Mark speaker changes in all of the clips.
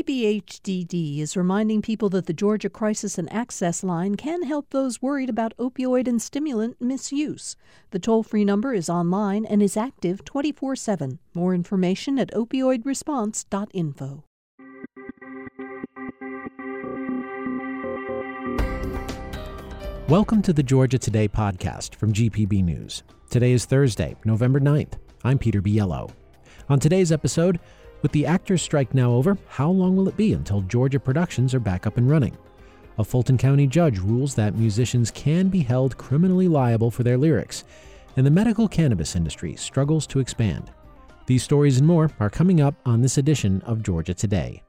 Speaker 1: GPHDD is reminding people that the Georgia Crisis and Access Line can help those worried about opioid and stimulant misuse. The toll free number is online and is active 24 7. More information at opioidresponse.info.
Speaker 2: Welcome to the Georgia Today podcast from GPB News. Today is Thursday, November 9th. I'm Peter Biello. On today's episode, with the actors' strike now over, how long will it be until Georgia productions are back up and running? A Fulton County judge rules that musicians can be held criminally liable for their lyrics, and the medical cannabis industry struggles to expand. These stories and more are coming up on this edition of Georgia Today.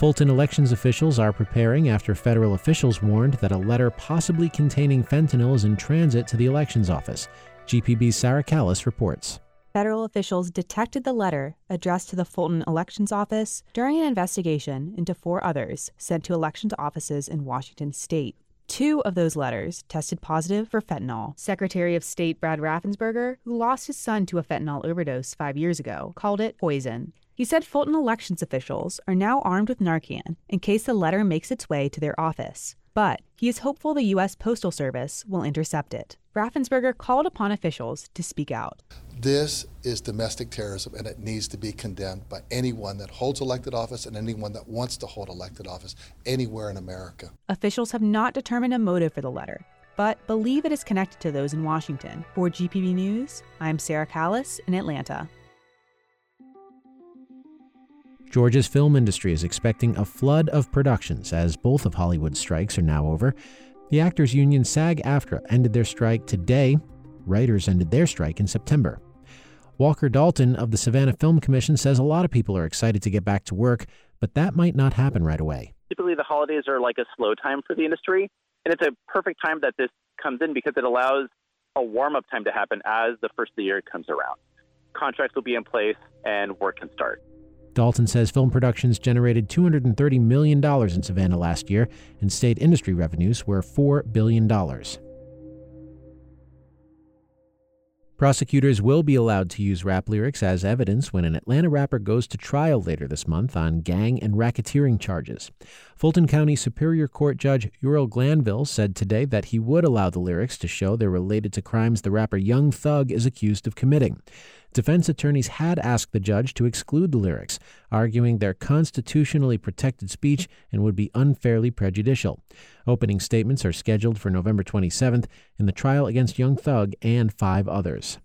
Speaker 2: Fulton elections officials are preparing after federal officials warned that a letter possibly containing fentanyl is in transit to the elections office. GPB's Sarah Kallis reports.
Speaker 3: Federal officials detected the letter addressed to the Fulton Elections Office during an investigation into four others sent to elections offices in Washington state. Two of those letters tested positive for fentanyl. Secretary of State Brad Raffensperger, who lost his son to a fentanyl overdose five years ago, called it poison. He said Fulton elections officials are now armed with Narcan in case the letter makes its way to their office. But he is hopeful the U.S. Postal Service will intercept it. Raffensperger called upon officials to speak out.
Speaker 4: This is domestic terrorism, and it needs to be condemned by anyone that holds elected office and anyone that wants to hold elected office anywhere in America.
Speaker 3: Officials have not determined a motive for the letter, but believe it is connected to those in Washington. For GPB News, I'm Sarah Kallis in Atlanta.
Speaker 2: Georgia's film industry is expecting a flood of productions as both of Hollywood's strikes are now over. The actors union SAG AFTRA ended their strike today. Writers ended their strike in September. Walker Dalton of the Savannah Film Commission says a lot of people are excited to get back to work, but that might not happen right away.
Speaker 5: Typically, the holidays are like a slow time for the industry, and it's a perfect time that this comes in because it allows a warm up time to happen as the first of the year comes around. Contracts will be in place and work can start.
Speaker 2: Dalton says film productions generated $230 million in Savannah last year, and state industry revenues were $4 billion. Prosecutors will be allowed to use rap lyrics as evidence when an Atlanta rapper goes to trial later this month on gang and racketeering charges. Fulton County Superior Court Judge Ural Glanville said today that he would allow the lyrics to show they're related to crimes the rapper Young Thug is accused of committing. Defense attorneys had asked the judge to exclude the lyrics, arguing they're constitutionally protected speech and would be unfairly prejudicial. Opening statements are scheduled for November 27th in the trial against Young Thug and five others.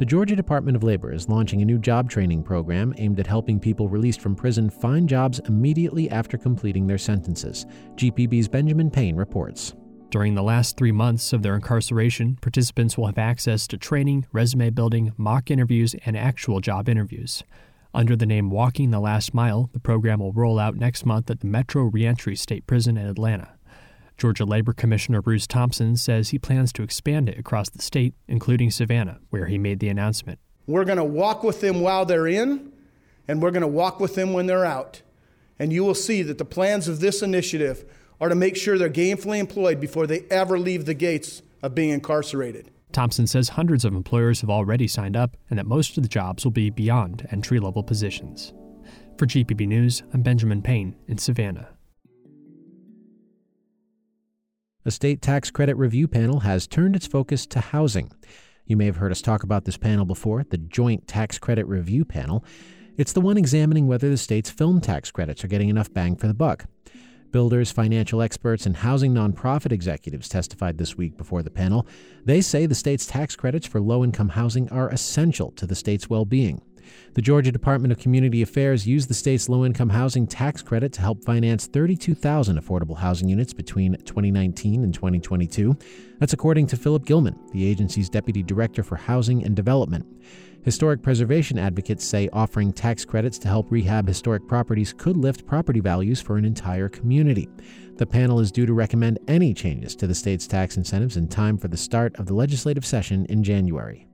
Speaker 2: The Georgia Department of Labor is launching a new job training program aimed at helping people released from prison find jobs immediately after completing their sentences. GPB's Benjamin Payne reports.
Speaker 6: During the last three months of their incarceration, participants will have access to training, resume building, mock interviews, and actual job interviews. Under the name Walking the Last Mile, the program will roll out next month at the Metro Reentry State Prison in Atlanta. Georgia Labor Commissioner Bruce Thompson says he plans to expand it across the state, including Savannah, where he made the announcement.
Speaker 7: We're going to walk with them while they're in, and we're going to walk with them when they're out. And you will see that the plans of this initiative are to make sure they're gainfully employed before they ever leave the gates of being incarcerated.
Speaker 6: Thompson says hundreds of employers have already signed up and that most of the jobs will be beyond entry level positions. For GPB News, I'm Benjamin Payne in Savannah.
Speaker 2: A state tax credit review panel has turned its focus to housing. You may have heard us talk about this panel before, the Joint Tax Credit Review Panel. It's the one examining whether the state's film tax credits are getting enough bang for the buck. Builders, financial experts, and housing nonprofit executives testified this week before the panel. They say the state's tax credits for low income housing are essential to the state's well being. The Georgia Department of Community Affairs used the state's low income housing tax credit to help finance 32,000 affordable housing units between 2019 and 2022. That's according to Philip Gilman, the agency's deputy director for housing and development. Historic preservation advocates say offering tax credits to help rehab historic properties could lift property values for an entire community. The panel is due to recommend any changes to the state's tax incentives in time for the start of the legislative session in January.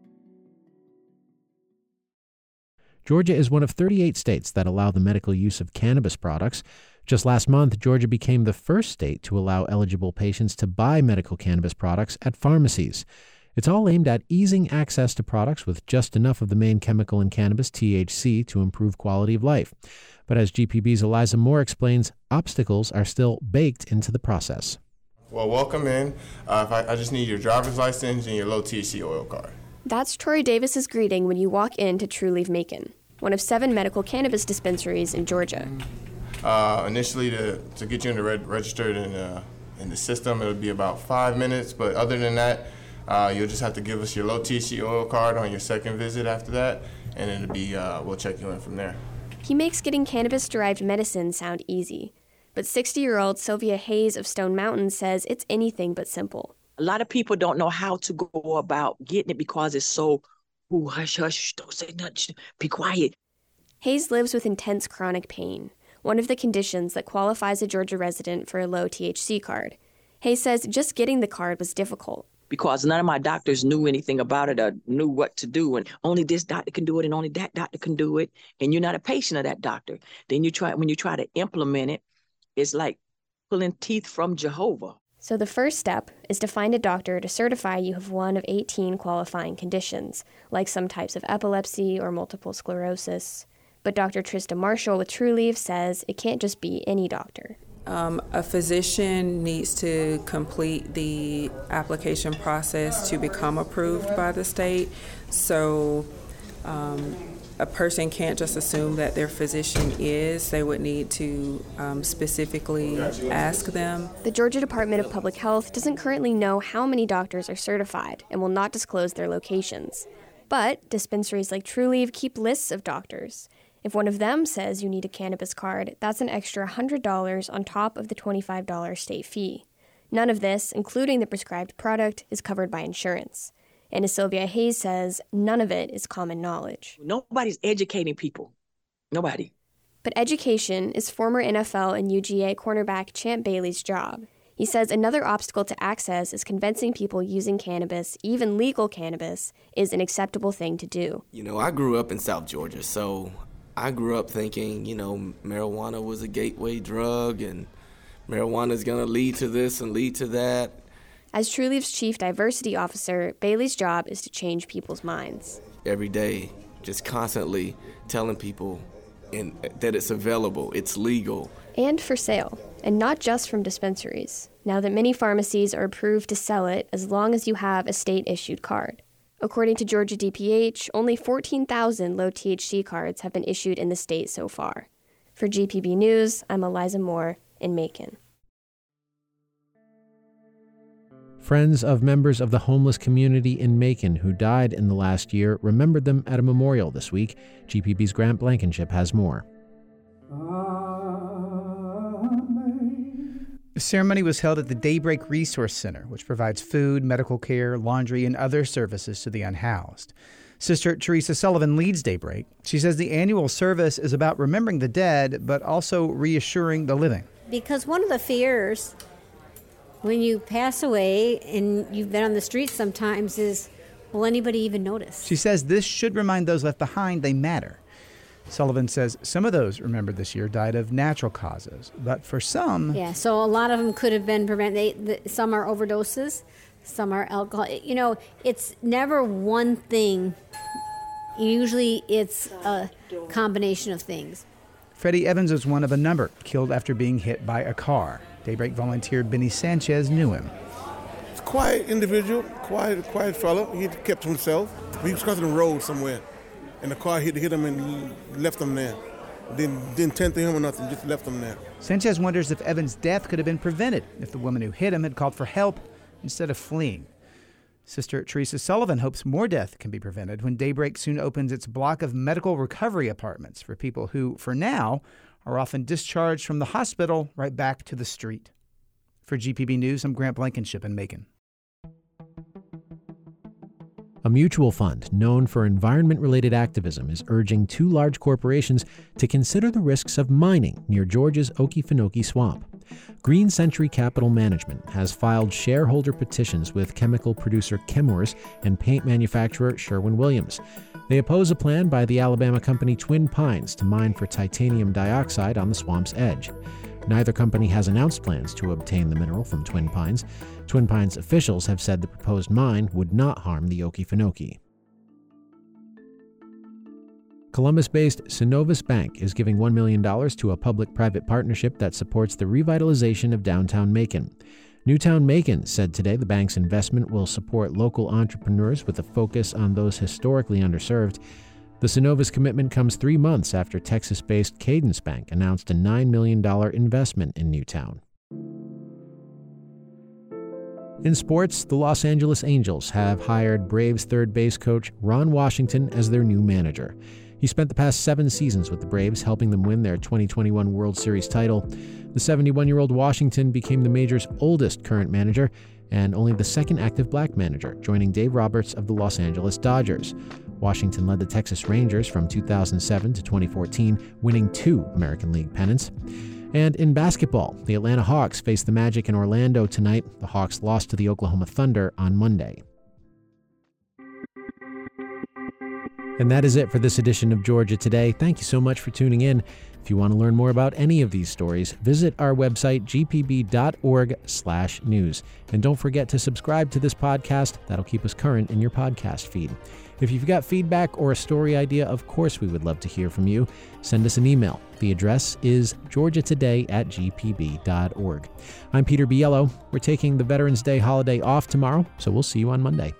Speaker 2: Georgia is one of 38 states that allow the medical use of cannabis products. Just last month, Georgia became the first state to allow eligible patients to buy medical cannabis products at pharmacies. It's all aimed at easing access to products with just enough of the main chemical in cannabis, THC, to improve quality of life. But as GPB's Eliza Moore explains, obstacles are still baked into the process.
Speaker 8: Well, welcome in. Uh, I, I just need your driver's license and your low THC oil card.
Speaker 9: That's Troy Davis's greeting when you walk into Trulieve Macon, one of seven medical cannabis dispensaries in Georgia.
Speaker 8: Uh, initially, to, to get you in the registered in, uh, in the system, it'll be about five minutes. But other than that, uh, you'll just have to give us your low THC oil card on your second visit after that, and it'll be uh, we'll check you in from there.
Speaker 9: He makes getting cannabis derived medicine sound easy. But 60 year old Sylvia Hayes of Stone Mountain says it's anything but simple.
Speaker 10: A lot of people don't know how to go about getting it because it's so, ooh, hush, hush, don't say nothing, be quiet.
Speaker 9: Hayes lives with intense chronic pain, one of the conditions that qualifies a Georgia resident for a low THC card. Hayes says just getting the card was difficult
Speaker 10: because none of my doctors knew anything about it or knew what to do and only this doctor can do it and only that doctor can do it and you're not a patient of that doctor then you try when you try to implement it it's like pulling teeth from jehovah
Speaker 9: so the first step is to find a doctor to certify you have one of 18 qualifying conditions like some types of epilepsy or multiple sclerosis but dr trista marshall with trulieve says it can't just be any doctor
Speaker 11: um, a physician needs to complete the application process to become approved by the state. So um, a person can't just assume that their physician is. They would need to um, specifically ask them.
Speaker 9: The Georgia Department of Public Health doesn't currently know how many doctors are certified and will not disclose their locations. But dispensaries like Trulieve keep lists of doctors. If one of them says you need a cannabis card, that's an extra $100 on top of the $25 state fee. None of this, including the prescribed product, is covered by insurance. And as Sylvia Hayes says, none of it is common knowledge.
Speaker 10: Nobody's educating people. Nobody.
Speaker 9: But education is former NFL and UGA cornerback Champ Bailey's job. He says another obstacle to access is convincing people using cannabis, even legal cannabis, is an acceptable thing to do.
Speaker 12: You know, I grew up in South Georgia, so I grew up thinking, you know, marijuana was a gateway drug and marijuana is going to lead to this and lead to that.
Speaker 9: As Trulieve's chief diversity officer, Bailey's job is to change people's minds.
Speaker 12: Every day, just constantly telling people in, that it's available, it's legal.
Speaker 9: And for sale, and not just from dispensaries, now that many pharmacies are approved to sell it as long as you have a state issued card. According to Georgia DPH, only 14,000 low THC cards have been issued in the state so far. For GPB News, I'm Eliza Moore in Macon.
Speaker 2: Friends of members of the homeless community in Macon who died in the last year remembered them at a memorial this week. GPB's Grant Blankenship has more.
Speaker 13: The ceremony was held at the Daybreak Resource Center, which provides food, medical care, laundry, and other services to the unhoused. Sister Teresa Sullivan leads Daybreak. She says the annual service is about remembering the dead, but also reassuring the living.
Speaker 14: Because one of the fears when you pass away and you've been on the streets sometimes is will anybody even notice?
Speaker 13: She says this should remind those left behind they matter. Sullivan says some of those remembered this year died of natural causes, but for some,
Speaker 14: yeah. So a lot of them could have been prevented. Some are overdoses, some are alcohol. You know, it's never one thing. Usually, it's a combination of things.
Speaker 13: Freddie Evans was one of a number killed after being hit by a car. Daybreak volunteer Benny Sanchez knew him.
Speaker 15: It's quiet individual, quiet, quiet fellow. He kept to himself. He was crossing the road somewhere and the car hit, hit him and left him there. Didn't, didn't tend to him or nothing, just left him there.
Speaker 13: Sanchez wonders if Evans' death could have been prevented if the woman who hit him had called for help instead of fleeing. Sister Teresa Sullivan hopes more death can be prevented when Daybreak soon opens its block of medical recovery apartments for people who, for now, are often discharged from the hospital right back to the street. For GPB News, I'm Grant Blankenship in Macon.
Speaker 2: A mutual fund known for environment related activism is urging two large corporations to consider the risks of mining near Georgia's Okefenokee Swamp. Green Century Capital Management has filed shareholder petitions with chemical producer Chemours and paint manufacturer Sherwin Williams. They oppose a plan by the Alabama company Twin Pines to mine for titanium dioxide on the swamp's edge. Neither company has announced plans to obtain the mineral from Twin Pines. Twin Pines officials have said the proposed mine would not harm the Okefenokee. Columbus based Synovus Bank is giving $1 million to a public private partnership that supports the revitalization of downtown Macon. Newtown Macon said today the bank's investment will support local entrepreneurs with a focus on those historically underserved. The Synovus commitment comes three months after Texas based Cadence Bank announced a $9 million investment in Newtown. In sports, the Los Angeles Angels have hired Braves third base coach Ron Washington as their new manager. He spent the past seven seasons with the Braves, helping them win their 2021 World Series title. The 71 year old Washington became the major's oldest current manager and only the second active black manager, joining Dave Roberts of the Los Angeles Dodgers. Washington led the Texas Rangers from 2007 to 2014, winning two American League pennants. And in basketball, the Atlanta Hawks face the Magic in Orlando tonight. The Hawks lost to the Oklahoma Thunder on Monday. And that is it for this edition of Georgia Today. Thank you so much for tuning in. If you want to learn more about any of these stories, visit our website gpb.org/news. And don't forget to subscribe to this podcast. That'll keep us current in your podcast feed. If you've got feedback or a story idea, of course we would love to hear from you. Send us an email. The address is georgiatoday at gpb.org. I'm Peter Biello. We're taking the Veterans Day holiday off tomorrow, so we'll see you on Monday.